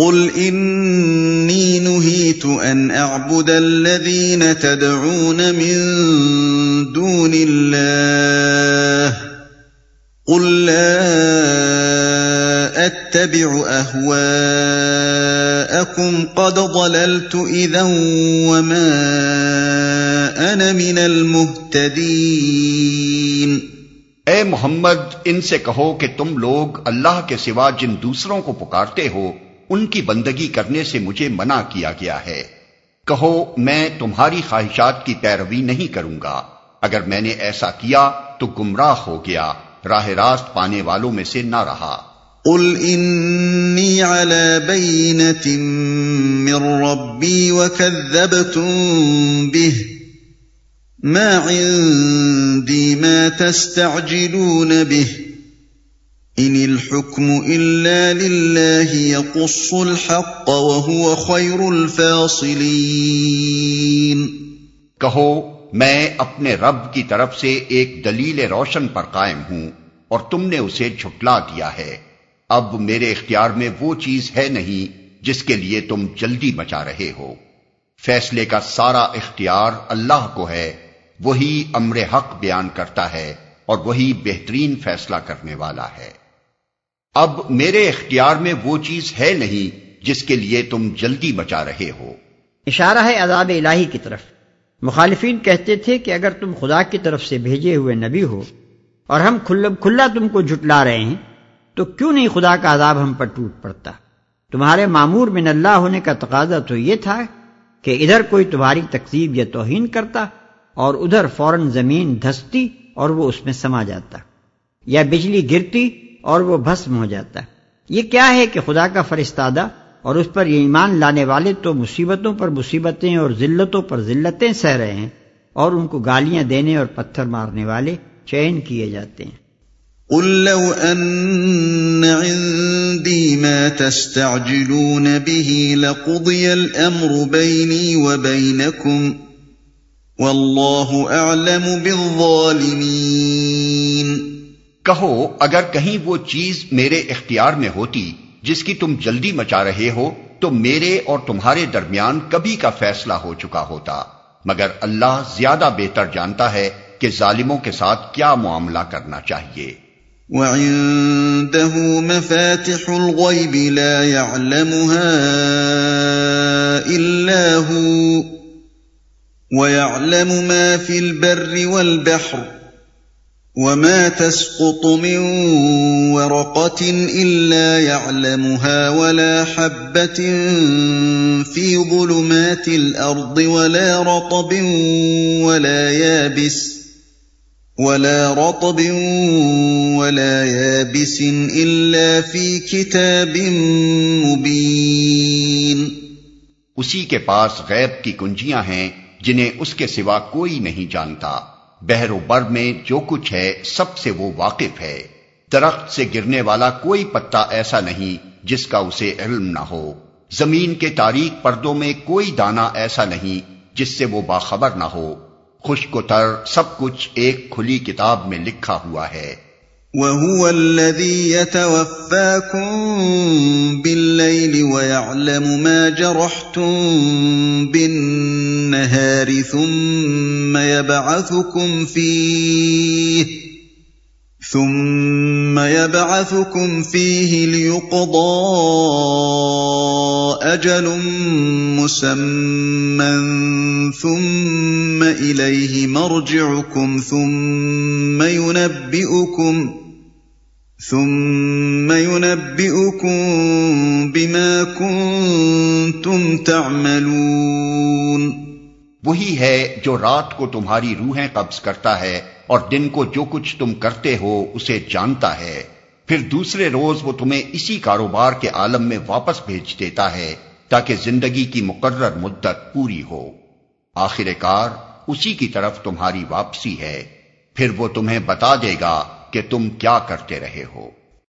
قل انی نهیت ان اعبد الذین تدعون من دون اللہ قل لا اتبع اهواءكم قد ضللت اذا وما انا من المهتدين اے محمد، ان سے کہو کہ تم لوگ اللہ کے سوا جن دوسروں کو پکارتے ہو ان کی بندگی کرنے سے مجھے منع کیا گیا ہے۔ کہو، میں تمہاری خواہشات کی پیروی نہیں کروں گا۔ اگر میں نے ایسا کیا تو گمراہ ہو گیا۔ راہ راست پانے والوں میں سے نہ رہا۔ قل انی على بینت من ربی وکذبتم به ما عندی ما تستعجلون به ان الحكم الا لله يقص الحق وهو خير الفاصلين. کہو، میں اپنے رب کی طرف سے ایک دلیل روشن پر قائم ہوں اور تم نے اسے جھٹلا دیا ہے۔ اب میرے اختیار میں وہ چیز ہے نہیں جس کے لیے تم جلدی مچا رہے ہو۔ فیصلے کا سارا اختیار اللہ کو ہے، وہی امر حق بیان کرتا ہے اور وہی بہترین فیصلہ کرنے والا ہے۔ اب میرے اختیار میں وہ چیز ہے نہیں جس کے لیے تم جلدی مچا رہے ہو۔ اشارہ ہے عذاب الہی کی طرف۔ مخالفین کہتے تھے کہ اگر تم خدا کی طرف سے بھیجے ہوئے نبی ہو اور ہم کھلا تم کو جھٹلا رہے ہیں، تو کیوں نہیں خدا کا عذاب ہم پر ٹوٹ پڑتا؟ تمہارے معمور من اللہ ہونے کا تقاضا تو یہ تھا کہ ادھر کوئی تمہاری تقسیب یا توہین کرتا اور ادھر فوراً زمین دھستی اور وہ اس میں سما جاتا۔ یا بجلی گرتی اور وہ بھسم ہو جاتا یہ کیا ہے کہ خدا کا فرستادہ اور اس پر یہ ایمان لانے والے تو مصیبتوں پر مصیبتیں اور ذلتوں پر ذلتیں سہ رہے ہیں اور ان کو گالیاں دینے اور پتھر مارنے والے چین کیے جاتے ہیں۔ قل لو ان عندي ما تستعجلون به لقضي الامر بيني وبينكم والله اعلم بالظالمين۔ کہو اگر کہیں وہ چیز میرے اختیار میں ہوتی جس کی تم جلدی مچا رہے ہو تو میرے اور تمہارے درمیان کبھی کا فیصلہ ہو چکا ہوتا۔ مگر اللہ زیادہ بہتر جانتا ہے کہ ظالموں کے ساتھ کیا معاملہ کرنا چاہیے۔ وعنده مفاتح الغيب لا يعلمها إلا هو ويعلم ما في البر والبحر وما تسقط من ورقة إلا يعلمها ولا حبة في ظلمات الأرض ولا رطب ولا يابس ولا رطب ولا يابس إلا في كتاب مبين اسی کے پاس غیب کی کنجیاں ہیں جنہیں اس کے سوا کوئی نہیں جانتا۔ بحر و بر میں جو کچھ ہے، سب سے وہ واقف ہے۔ درخت سے گرنے والا کوئی پتا ایسا نہیں جس کا اسے علم نہ ہو۔ زمین کے تاریخ پردوں میں کوئی دانا ایسا نہیں جس سے وہ باخبر نہ ہو۔ خشک و تر سب کچھ ایک کھلی کتاب میں لکھا ہوا ہے۔ وَهُوَ الَّذِي يَتَوَفَّاكُمْ بِاللَّيْلِ وَيَعْلَمُ مَا جَرَحْتُمْ بِالنَّهَارِ ثُمَّ يَبْعَثُكُمْ فِيهِ ثُمَّ يَبْعَثُكُمْ فِيهِ لِيُقْضَى أَجَلٌ مُّسَمًّى ثُمَّ إِلَيْهِ مَرْجِعُكُمْ ثُمَّ يُنَبِّئُكُمْ ثم ينبئكم بما كنتم تعملون وہی ہے جو رات کو تمہاری روحیں قبض کرتا ہے اور دن کو جو کچھ تم کرتے ہو اسے جانتا ہے۔ پھر دوسرے روز وہ تمہیں اسی کاروبار کے عالم میں واپس بھیج دیتا ہے تاکہ زندگی کی مقرر مدت پوری ہو۔ آخر کار اسی کی طرف تمہاری واپسی ہے۔ پھر وہ تمہیں بتا دے گا کہ تم کیا کرتے رہے ہو۔